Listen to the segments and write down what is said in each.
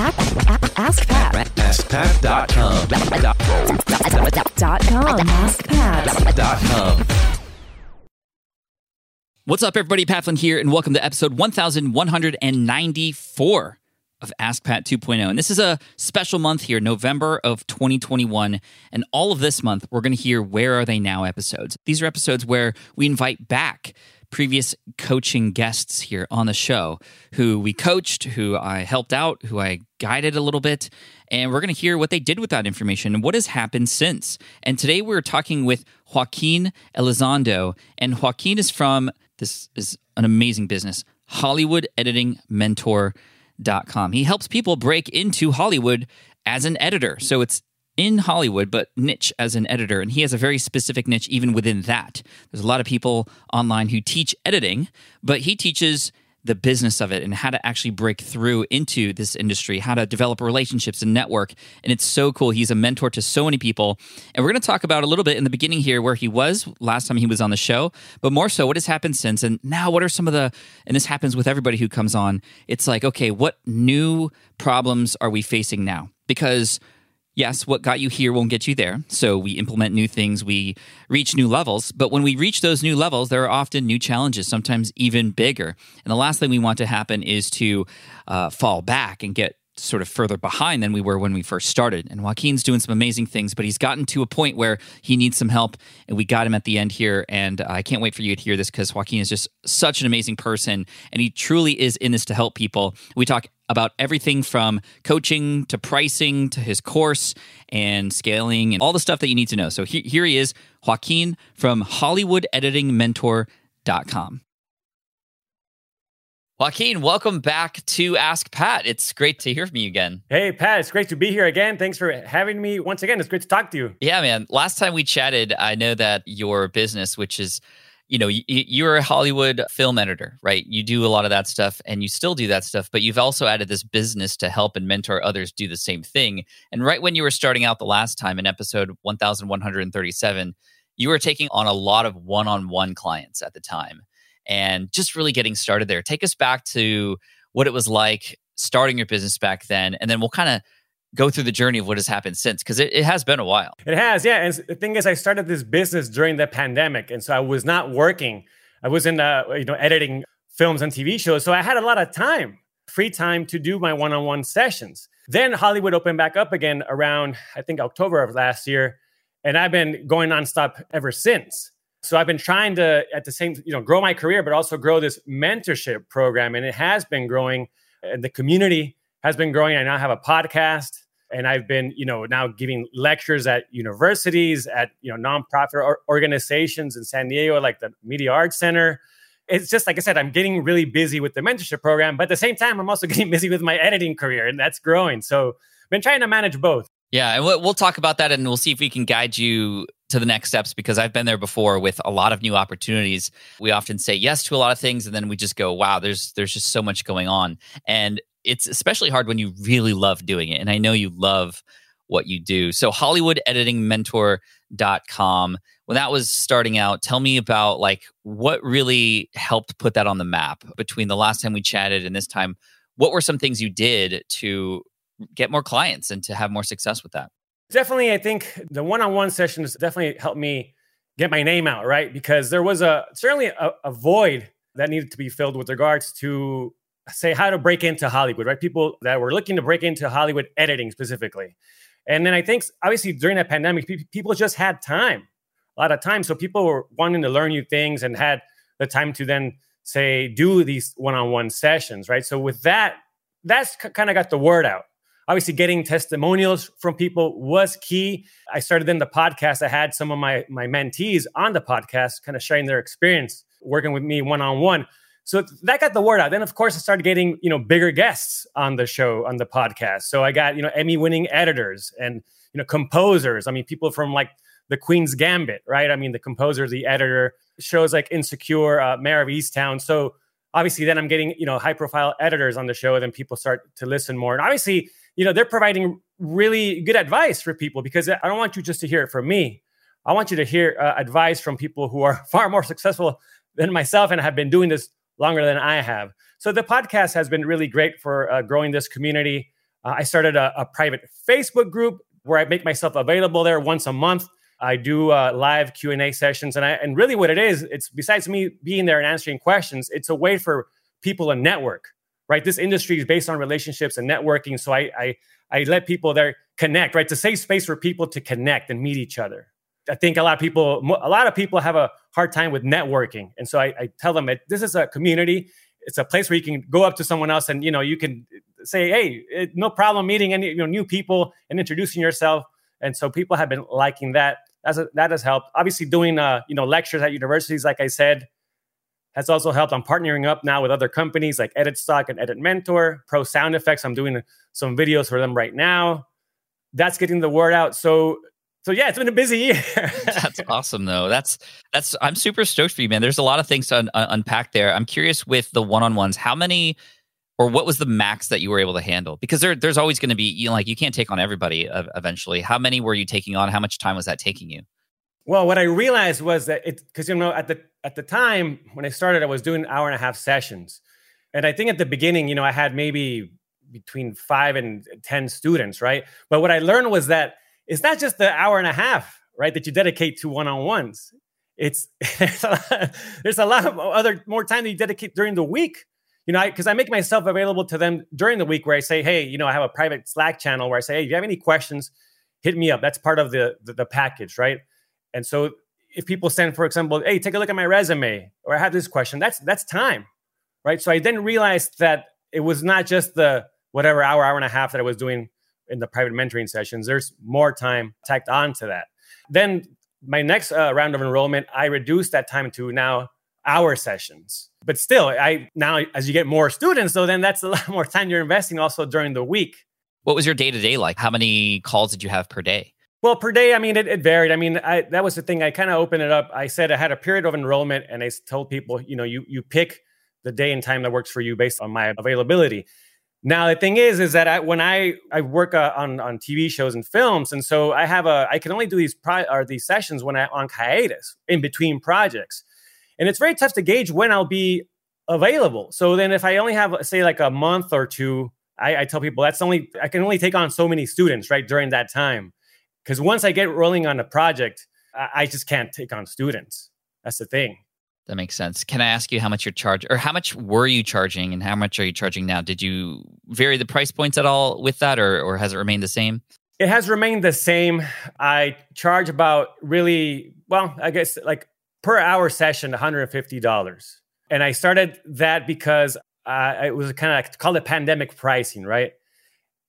Ask Pat. AskPat.com. Dot Pat. Dot com. What's up, everybody? Pat Flynn here, and welcome to episode 1194 of Ask Pat 2.0. And this is a special month here, November of 2021. And all of this month, we're going to hear Where Are They Now episodes. These are episodes where we invite back previous coaching guests here on the show who we coached, who I helped out, who I guided a little bit. And we're going to hear what they did with that information and what has happened since. And today we're talking with Joaquin Elizondo. And Joaquin is from, this is an amazing business, Hollywood Editing Mentor.com. He helps people break into Hollywood as an editor. So it's in Hollywood, but niche as an editor. And he has a very specific niche even within that. There's a lot of people online who teach editing, but he teaches the business of it and how to actually break through into this industry, how to develop relationships and network. And it's so cool. He's a mentor to so many people. And we're going to talk about a little bit in the beginning here where he was last time he was on the show, but more so what has happened since. And now, what are some of the, and this happens with everybody who comes on, it's like, okay, what new problems are we facing now? Because yes, what got you here won't get you there. So we implement new things, we reach new levels. But when we reach those new levels, there are often new challenges, sometimes even bigger. And the last thing we want to happen is to uh, fall back and get sort of further behind than we were when we first started. And Joaquin's doing some amazing things, but he's gotten to a point where he needs some help, and we got him at the end here. And I can't wait for you to hear this because Joaquin is just such an amazing person, and he truly is in this to help people. We talk about everything from coaching to pricing to his course and scaling and all the stuff that you need to know. So he- here he is, Joaquin from HollywoodEditingMentor.com. Joaquin, welcome back to Ask Pat. It's great to hear from you again. Hey, Pat, it's great to be here again. Thanks for having me once again. It's great to talk to you. Yeah, man. Last time we chatted, I know that your business, which is, you know, y- y- you're a Hollywood film editor, right? You do a lot of that stuff and you still do that stuff, but you've also added this business to help and mentor others do the same thing. And right when you were starting out the last time in episode 1137, you were taking on a lot of one on one clients at the time and just really getting started there. Take us back to what it was like starting your business back then, and then we'll kind of go through the journey of what has happened since because it, it has been a while. It has, yeah. And the thing is, I started this business during the pandemic, and so I was not working. I was in, uh, you know, editing films and TV shows, so I had a lot of time, free time to do my one-on-one sessions. Then Hollywood opened back up again around, I think, October of last year, and I've been going nonstop ever since. So I've been trying to, at the same, you know, grow my career, but also grow this mentorship program, and it has been growing. And the community has been growing. I now have a podcast, and I've been, you know, now giving lectures at universities, at you know, nonprofit or- organizations in San Diego, like the Media Arts Center. It's just like I said, I'm getting really busy with the mentorship program, but at the same time, I'm also getting busy with my editing career, and that's growing. So I've been trying to manage both. Yeah, and we'll, we'll talk about that, and we'll see if we can guide you to the next steps because I've been there before with a lot of new opportunities. We often say yes to a lot of things, and then we just go, "Wow, there's there's just so much going on," and it's especially hard when you really love doing it. And I know you love what you do. So HollywoodEditingMentor.com. When that was starting out, tell me about like what really helped put that on the map between the last time we chatted and this time. What were some things you did to get more clients and to have more success with that? Definitely, I think the one-on-one sessions definitely helped me get my name out, right? Because there was a certainly a, a void that needed to be filled with regards to say how to break into Hollywood, right? People that were looking to break into Hollywood editing specifically. And then I think obviously during that pandemic, pe- people just had time, a lot of time. So people were wanting to learn new things and had the time to then say do these one-on-one sessions, right? So with that, that's kind of got the word out obviously getting testimonials from people was key i started then the podcast i had some of my my mentees on the podcast kind of sharing their experience working with me one-on-one so that got the word out. Then of course i started getting you know bigger guests on the show on the podcast. So i got you know emmy winning editors and you know composers. I mean people from like the queen's gambit right? I mean the composer the editor. Shows like insecure uh, mare of easttown. So obviously then i'm getting you know high profile editors on the show then people start to listen more. And obviously you know they're providing really good advice for people because i don't want you just to hear it from me. I want you to hear uh, advice from people who are far more successful than myself and have been doing this longer than i have so the podcast has been really great for uh, growing this community Uh, I started a, a, private Facebook group where I make myself available there once a month. I do uh, live Q and A sessions, and I, and really what it is, it's besides me being there and answering questions, it's a way for people to network. Right, this industry is based on relationships and networking. So I I, I let people there connect. Right, a safe space for people to connect and meet each other. I think a lot of people, a lot of people have a hard time with networking, and so I, I tell them this is a community. It's a place where you can go up to someone else and you know you can say, "Hey, it, no problem meeting any you know new people and introducing yourself." And so people have been liking that. That's a, that has helped. Obviously, doing uh, you know lectures at universities, like I said, has also helped. I'm partnering up now with other companies like Edit Stock and Edit Mentor, Pro Sound Effects. I'm doing some videos for them right now. That's getting the word out. So so yeah, it's been a busy year. that's awesome, though. That's that's. I'm super stoked for you, man. There's a lot of things to un- unpack there. I'm curious with the one-on-ones. How many, or what was the max that you were able to handle? Because there, there's always going to be, you know, like you can't take on everybody uh, eventually. How many were you taking on? How much time was that taking you? Well, what I realized was that it because you know at the at the time when I started, I was doing hour and a half sessions, and I think at the beginning, you know, I had maybe between five and ten students, right? But what I learned was that it's not just the hour and a half, right, that you dedicate to one on ones. It's there's a lot of other more time that you dedicate during the week. You know, because I, I, make myself available to them during the week where I say, hey, you know, I have a private Slack channel where I say, hey, if you have any questions, hit me up. That's part of the, the, the package, right? And so if people send, for example, hey, take a look at my resume, or I have this question, that's that's time, right? So I then realized that it was not just the whatever hour, hour and a half that I was doing in the private mentoring sessions, there's more time tacked on to that. Then my next uh, round of enrollment, I reduced that time to now hour sessions. But still, I now as you get more students, so then that's a lot more time you're investing also during the week. What was your day to day like? How many calls did you have per day? Well, per day, I mean, it, it varied. I mean, I, that was the thing. I kind of opened it up. I said I had a period of enrollment, and I told people, you know, you you pick the day and time that works for you based on my availability. Now the thing is, is that I, when I I work uh, on on TV shows and films, and so I have a I can only do these pro, or these sessions when I on hiatus in between projects, and it's very tough to gauge when I'll be available. So then, if I only have say like a month or two, I, I tell people that's only I can only take on so many students right during that time, because once I get rolling on a project, I, I just can't take on students. That's the thing. That makes sense. Can I ask you how much you're charging, or how much were you charging, and how much are you charging now? Did you vary the price points at all with that, or or has it remained the same? It has remained the same. I charge about really well, I guess like per hour session, one hundred and fifty dollars, and I started that because uh, it was kind of like, called it pandemic pricing, right?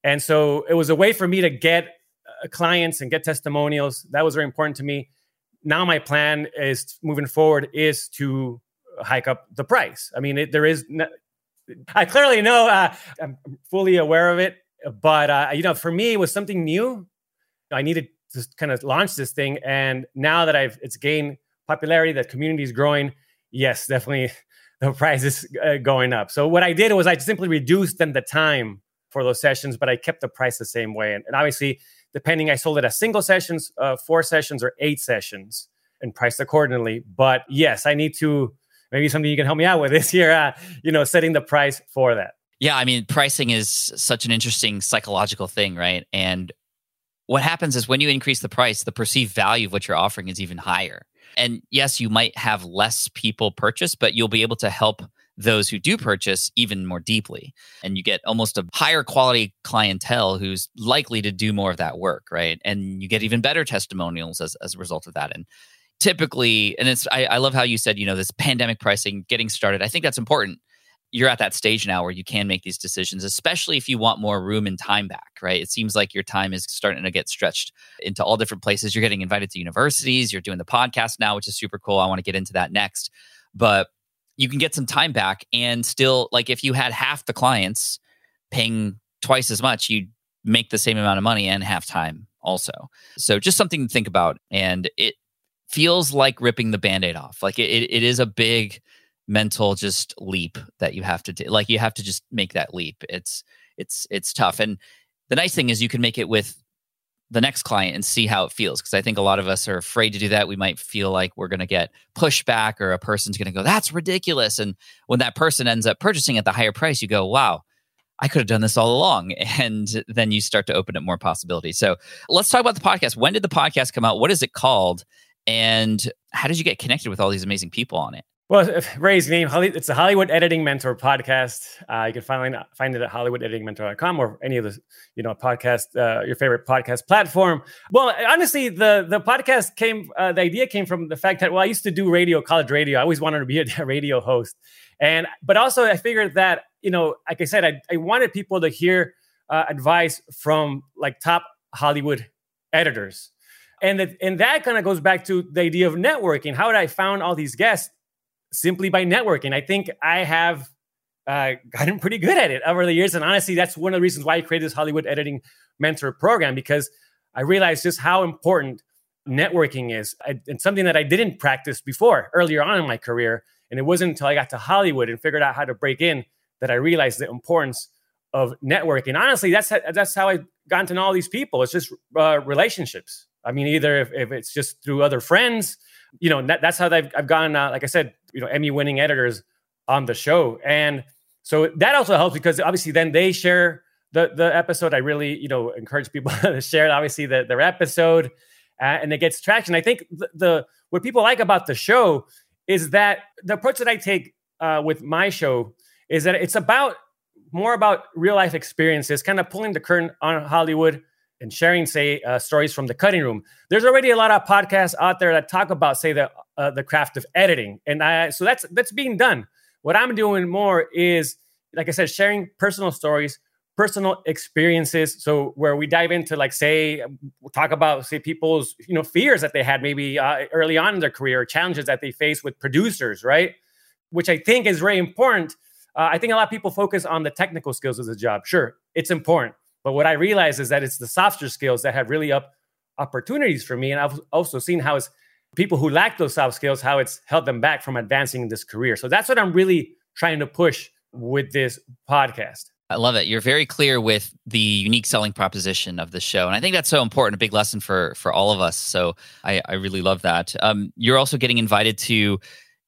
And so it was a way for me to get uh, clients and get testimonials. That was very important to me now my plan is moving forward is to hike up the price. I mean, it, there is. I clearly know. Uh, I'm fully aware of it, but uh, you know, for me, it was something new. I needed to kind of launch this thing, and now that I've it's gained popularity, that community is growing. Yes, definitely, the price is uh, going up. So what I did was I simply reduced then the time for those sessions, but I kept the price the same way, and, and obviously depending, I sold it as single sessions, uh, four sessions, or eight sessions, and priced accordingly. But yes, I need to maybe something you can help me out with this year. Uh, you know, setting the price for that. Yeah, I mean, pricing is such an interesting psychological thing, right? And what happens is when you increase the price, the perceived value of what you're offering is even higher. And yes, you might have less people purchase, but you'll be able to help those who do purchase even more deeply. And you get almost a higher quality clientele who's likely to do more of that work, right? And you get even better testimonials as, as a result of that. And typically, and it's, I, I love how you said, you know, this pandemic pricing getting started. I think that's important. You're at that stage now where you can make these decisions, especially if you want more room and time back, right? It seems like your time is starting to get stretched into all different places. You're getting invited to universities, you're doing the podcast now, which is super cool. I want to get into that next. But you can get some time back and still like if you had half the clients paying twice as much you'd make the same amount of money and half time also so just something to think about and it feels like ripping the band-aid off like it, it is a big mental just leap that you have to do like you have to just make that leap it's it's it's tough and the nice thing is you can make it with the next client and see how it feels because i think a lot of us are afraid to do that we might feel like we're going to get pushback or a person's going to go that's ridiculous and when that person ends up purchasing at the higher price you go wow I could have done this all along. And then you start to open up more possibilities. So let's talk about the podcast. When did the podcast come out? What is it called? And how did you get connected with all these amazing people on it? Well, Ray's name, it's the Hollywood Editing Mentor podcast. Uh, you can find, find it at hollywoodeditingmentor.com or any of the, you know, podcast, uh, your favorite podcast platform. Well, honestly, the the podcast came, uh, the idea came from the fact that, well, I used to do radio, college radio. I always wanted to be a radio host. And, but also I figured that, you know, like I said, I, I wanted people to hear uh, advice from like top Hollywood editors. And that, and that kind of goes back to the idea of networking. How did I found all these guests? Simply by networking. I think I have uh, gotten pretty good at it over the years. And honestly, that's one of the reasons why I created this Hollywood editing mentor program because I realized just how important networking is I, and something that I didn't practice before earlier on in my career. And it wasn't until I got to Hollywood and figured out how to break in that I realized the importance of networking. Honestly, that's how, that's how I got to know all these people. It's just uh, relationships. I mean, either if, if, it's just through other friends, you know, that, that's how I've, I've gotten, uh, like I said, you know Emmy winning editors on the show, and so that also helps because obviously then they share the the episode. I really you know encourage people to share obviously the, their episode, uh, and it gets traction. I think the, the, what people like about the show is that the approach that I take uh, with my show is that it's about more about real life experiences, kind of pulling the curtain on Hollywood and sharing, say, uh, stories from the cutting room. There's already a lot of podcasts out there that talk about, say, the uh, the craft of editing, and I, so that's that's being done. What I'm doing more is, like I said, sharing personal stories, personal experiences. So where we dive into, like, say, talk about, say, people's you know fears that they had maybe uh, early on in their career, challenges that they face with producers, right? Which I think is very important. Uh, I think a lot of people focus on the technical skills of the job. Sure, it's important but what I realize is that it's the softer skills that have really up opportunities for me. And I've also seen how it's people who lack those soft skills, how it's held them back from advancing in this career. So that's what I'm really trying to push with this podcast. I love it. You're very clear with the unique selling proposition of the show, and I think that's so important. A big lesson for for all of us. So I, I really love that. Um, you're also getting invited to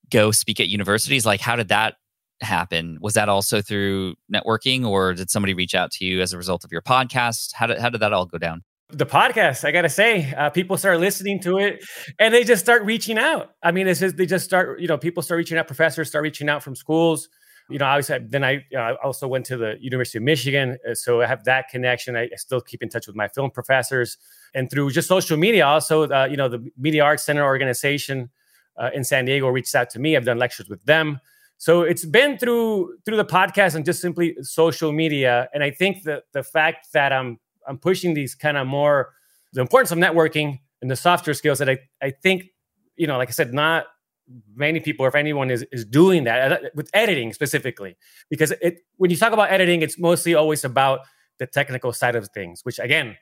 go speak at universities. Like, how did that happen? Was that also through networking, or did somebody reach out to you as a result of your podcast? How did how did that all go down? The podcast, I gotta say, uh, people start listening to it, and they just start reaching out. I mean, it's just they just start, you know, people start reaching out. Professors start reaching out from schools. You know, obviously, then I uh, also went to the University of Michigan, uh, so I have that connection. I, I, still keep in touch with my film professors, and through just social media, also, uh, you know, the Media Arts Center organization uh, in San Diego reached out to me. I've done lectures with them. So it's been through through the podcast and just simply social media. And I think that the fact that I'm I'm pushing these kind of more the importance of networking and the softer skills that I, I think, you know, like I said, not many people or if anyone is is doing that uh, with editing specifically. Because it when you talk about editing, it's mostly always about the technical side of things, which again,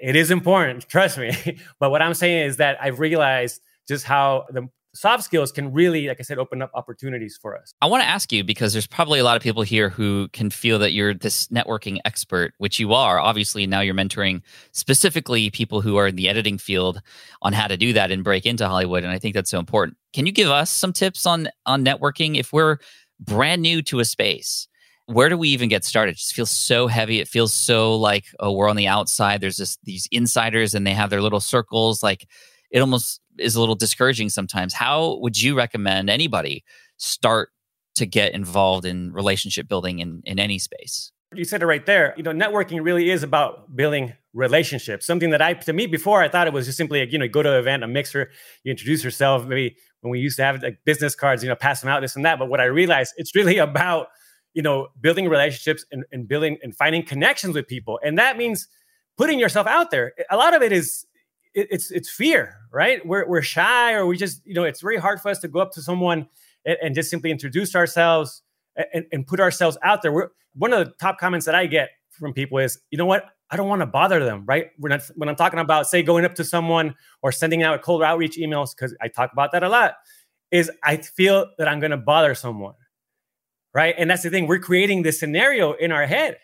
it is important, trust me. but what I'm saying is that I've realized just how the soft skills can really, like I said, open up opportunities for us. I want to ask you because there's probably a lot of people here who can feel that you're this networking expert, which you are. Obviously, now you're mentoring specifically people who are in the editing field on how to do that and break into Hollywood. And I think that's so important. Can you give us some tips on on networking if we're brand new to a space? Where do we even get started? It just feels so heavy. It feels so like, oh, we're on the outside. There's just these insiders and they have their little circles. Like it almost is a little discouraging sometimes. How would you recommend anybody start to get involved in relationship building in, in any space? You said it right there. You know, networking really is about building relationships. Something that I, to me, before I thought it was just simply, like, you know, go to an event, a mixer, you introduce yourself. Maybe when we used to have like business cards, you know, pass them out, this and that. But what I realized, it's really about, you know, building relationships and, and building and finding connections with people. And that means putting yourself out there. A lot of it is it, it's it's fear, right? We're we're shy, or we just you know it's very hard for us to go up to someone and, and just simply introduce ourselves and, and put ourselves out there. We're, one of the top comments that I get from people is, you know what? I don't want to bother them, right? When, I, when I'm talking about, say, going up to someone or sending out cold outreach emails, because I talk about that a lot, is I feel that I'm going to bother someone, right? And that's the thing. We're creating this scenario in our head,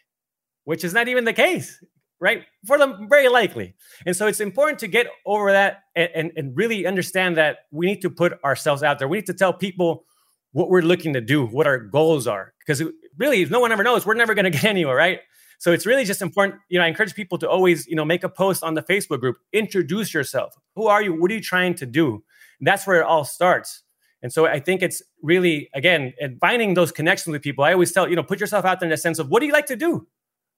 which is not even the case right? For them, very likely. And so it's important to get over that and, and, and, really understand that we need to put ourselves out there. We need to tell people what we're looking to do, what our goals are. Because really, no one ever knows. We're never going to get anywhere, right? So it's really just important. You know, I encourage people to always, you know, make a post on the Facebook group, introduce yourself. Who are you? What are you trying to do? And that's where it all starts. And so I think it's really, again, finding those connections with people. I always tell, you know, put yourself out there in a sense of what do you like to do?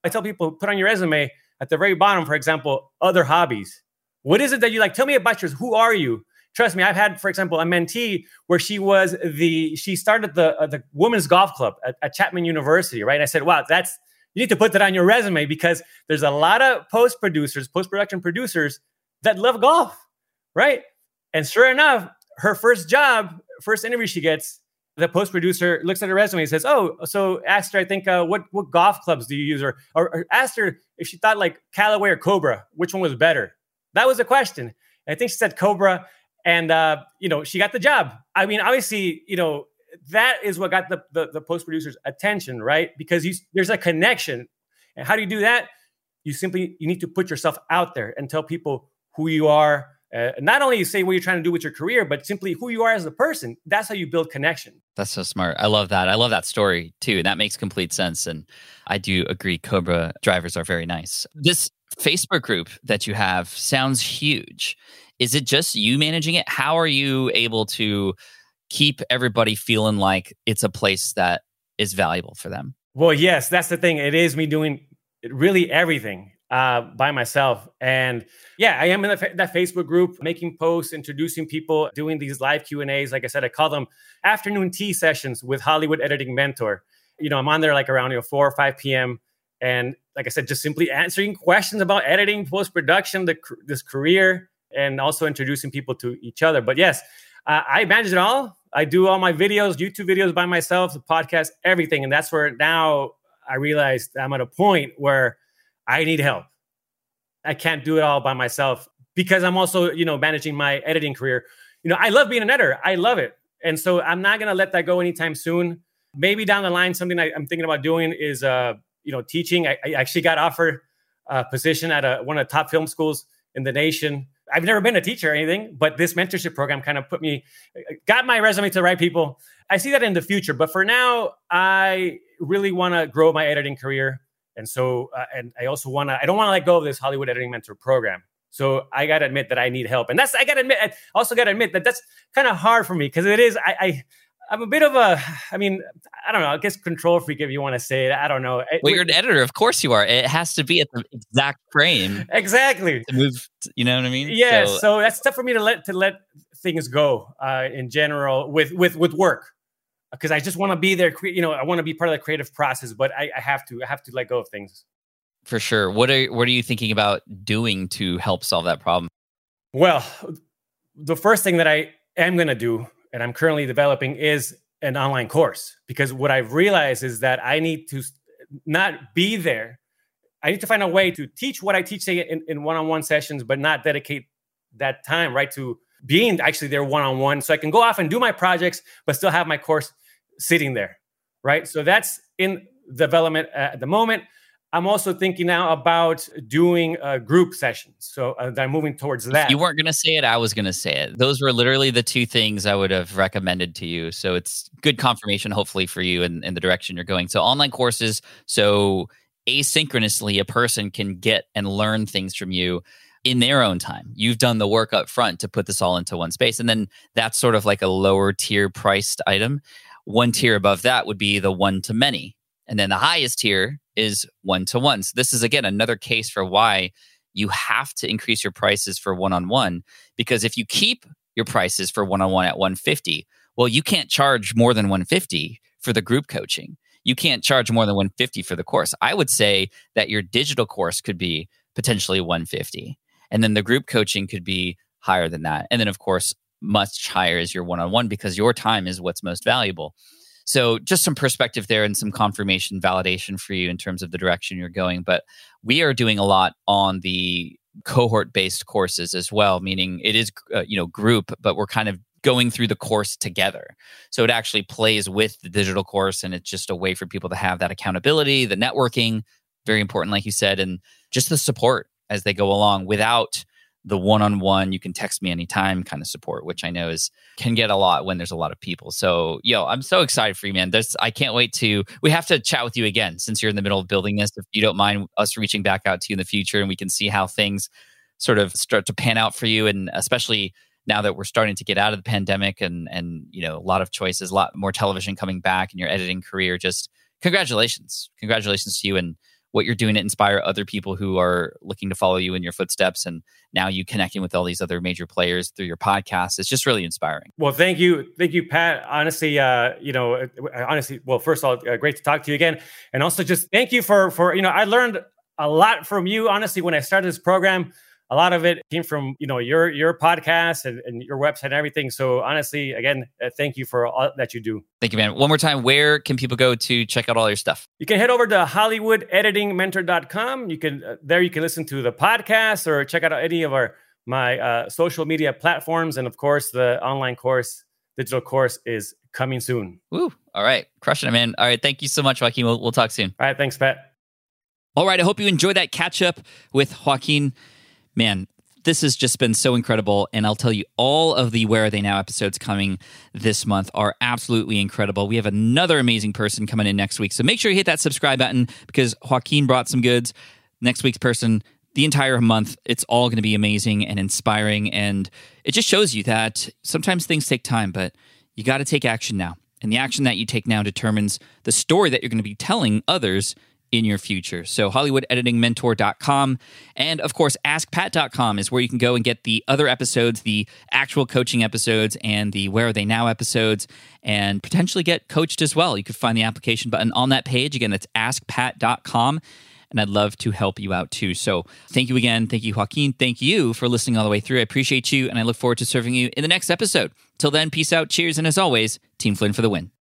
I tell people, put on your resume at the very bottom, for example, other hobbies. What is it that you like? Tell me about yours. Who are you? Trust me, I've had, for example, a mentee where she was the she started the uh, the women's golf club at, at Chapman University, right? And I said, wow, that's you need to put that on your resume because there's a lot of post producers, post production producers that love golf, right? And sure enough, her first job, first interview she gets, the post producer looks at her resume and says, "Oh, so asked her, I think, uh, what what golf clubs do you use?" Or, or, or asked her if she thought like Callaway or Cobra, which one was better. That was the question. I think she said Cobra, and uh, you know she got the job. I mean, obviously, you know that is what got the the, the post producer's attention, right? Because you, there's a connection. And how do you do that? You simply you need to put yourself out there and tell people who you are uh, not only say what you're trying to do with your career, but simply who you are as a person. That's how you build connection. That's so smart. I love that. I love that story too. That makes complete sense. And I do agree, Cobra drivers are very nice. This Facebook group that you have sounds huge. Is it just you managing it? How are you able to keep everybody feeling like it's a place that is valuable for them? Well, yes, that's the thing. It is me doing really everything uh, by myself. And yeah, I am in that Facebook group, making posts, introducing people, doing these live Q and A's. Like I said, I call them afternoon tea sessions with Hollywood Editing Mentor. You know, I'm on there like around you know four or five p.m. And like I said, just simply answering questions about editing, post production, the this career, and also introducing people to each other. But yes, uh, I manage it all. I do all my videos, YouTube videos by myself, the podcast, everything. And that's where now I realized I'm at a point where I need help. I can't do it all by myself because I'm also, you know, managing my editing career. You know, I love being an editor. I love it. And so I'm not going to let that go anytime soon. Maybe down the line, something I, am thinking about doing is, uh, you know, teaching. I, I, actually got offered a position at a, one of the top film schools in the nation. I've never been a teacher or anything, but this mentorship program kind of put me, got my resume to the right people. I see that in the future, but for now, I really want to grow my editing career. And so, uh, and I also want to, I don't want to let go of this Hollywood Editing Mentor program. So I got to admit that I need help. And that's, I got to admit, I also got to admit that that's kind of hard for me because it is, I, I, I'm a bit of a, I mean, I don't know, I guess control freak if you want to say it. I don't know. Well, you're an editor. Of course you are. It has to be at the exact frame. Exactly. To move, you know what I mean? Yeah. So, so that's tough for me to let, to let things go uh, in general with, with, with work because I just want to be there. You know, I want to be part of the creative process, but I, I, have to. I have to let go of things. For sure. What are What are you thinking about doing to help solve that problem? Well, the first thing that I am going to do, and I'm currently developing, is an online course because what I've realized is that I need to not be there. I need to find a way to teach what I teach say in, in one-on-one sessions, but not dedicate that time right to being actually there one on one. So I can go off and do my projects, but still have my course sitting there. Right. So that's in development at the moment. I'm also thinking now about doing uh, group sessions. So uh, I'm moving towards that. If you weren't going to say it, I was going to say it. Those were literally the two things I would have recommended to you. So it's good confirmation, hopefully, for you in, in the direction you're going. So online courses. So asynchronously, a person can get and learn things from you in their own time. You've done the work up front to put this all into one space. And then that's sort of like a lower tier priced item. One tier mm-hmm. above that would be the one to many. And then the highest tier is one to one. So this is again another case for why you have to increase your prices for one on one because if you keep your prices for one on one at 150, well you can't charge more than 150 for the group coaching. You can't charge more than 150 for the course. I would say that your digital course could be potentially 150 and then the group coaching could be higher than that. And then, of course, much higher is your one on one because your time is what's most valuable. So, just some perspective there and some confirmation validation for you in terms of the direction you're going. But we are doing a lot on the cohort based courses as well, meaning it is, uh, you know, group, but we're kind of going through the course together. So it actually plays with the digital course and it's just a way for people to have that accountability, the networking, very important, like you said, and just the support as they go along without the one-on-one you can text me anytime kind of support which i know is can get a lot when there's a lot of people. So yo i'm so excited for you man. I can't wait to we have to chat with you again since you're in the middle of building this. If you don't mind us reaching back out to you in the future and we can see how things sort of start to pan out for you and especially now that we're starting to get out of the pandemic and and you know a lot of choices a lot more television coming back and your editing career just congratulations. Congratulations to you and what you're doing to inspire other people who are looking to follow you in your footsteps and now you connecting with all these other major players through your podcast it's just really inspiring. Well thank you. Thank you pat. Honestly uh you know uh, honestly well first of all uh, great to talk to you again. And also just thank you for for you know i learned a lot from you honestly when i started this program a lot of it came from you know your your podcast and, and your website and everything. So honestly again uh, thank you for all that you do. Thank you man. One more time where can people go to check out all your stuff? You can head over to hollywoodeditingmentor.com you can uh, there you can listen to the podcast or check out any of our my uh, social media platforms. And of course the online course digital course is coming soon. Woo. all right. Crushing it man. All right. Thank you so much joaquin. We'll, we'll talk soon. All right. Thanks pat. All right. I hope you enjoyed that catch up with joaquin man, this has just been so incredible. And I'll tell you, all of the Where Are They Now episodes coming this month are absolutely incredible. We have another amazing person coming in next week. So make sure you hit that subscribe button because Joaquin brought some goods. Next week's person, the entire month, it's all going to be amazing and inspiring. And it just shows you that sometimes things take time, but you got to take action now. And the action that you take now determines the story that you're going to be telling others in your future. So, HollywoodEditingMentor.com. And of course, AskPat.com is where you can go and get the other episodes, the actual coaching episodes, and the Where Are They Now episodes, and potentially get coached as well. You could find the application button on that page. Again, that's AskPat.com. And I'd love to help you out too. So, thank you again. Thank you, Joaquin. Thank you for listening all the way through. I appreciate you, and I look forward to serving you in the next episode. Till then, peace out, cheers, and as always, Team Flynn for the win.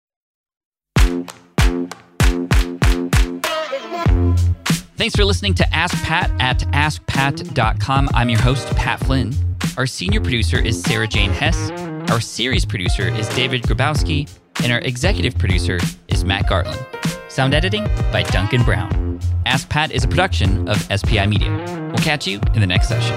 Thanks for listening to Ask Pat at AskPat.com. I'm your host, Pat Flynn. Our senior producer is Sarah Jane Hess. Our series producer is David Grabowski. And our executive producer is Matt Gartland. Sound editing by Duncan Brown. Ask Pat is a production of SPI Media. We'll catch you in the next session.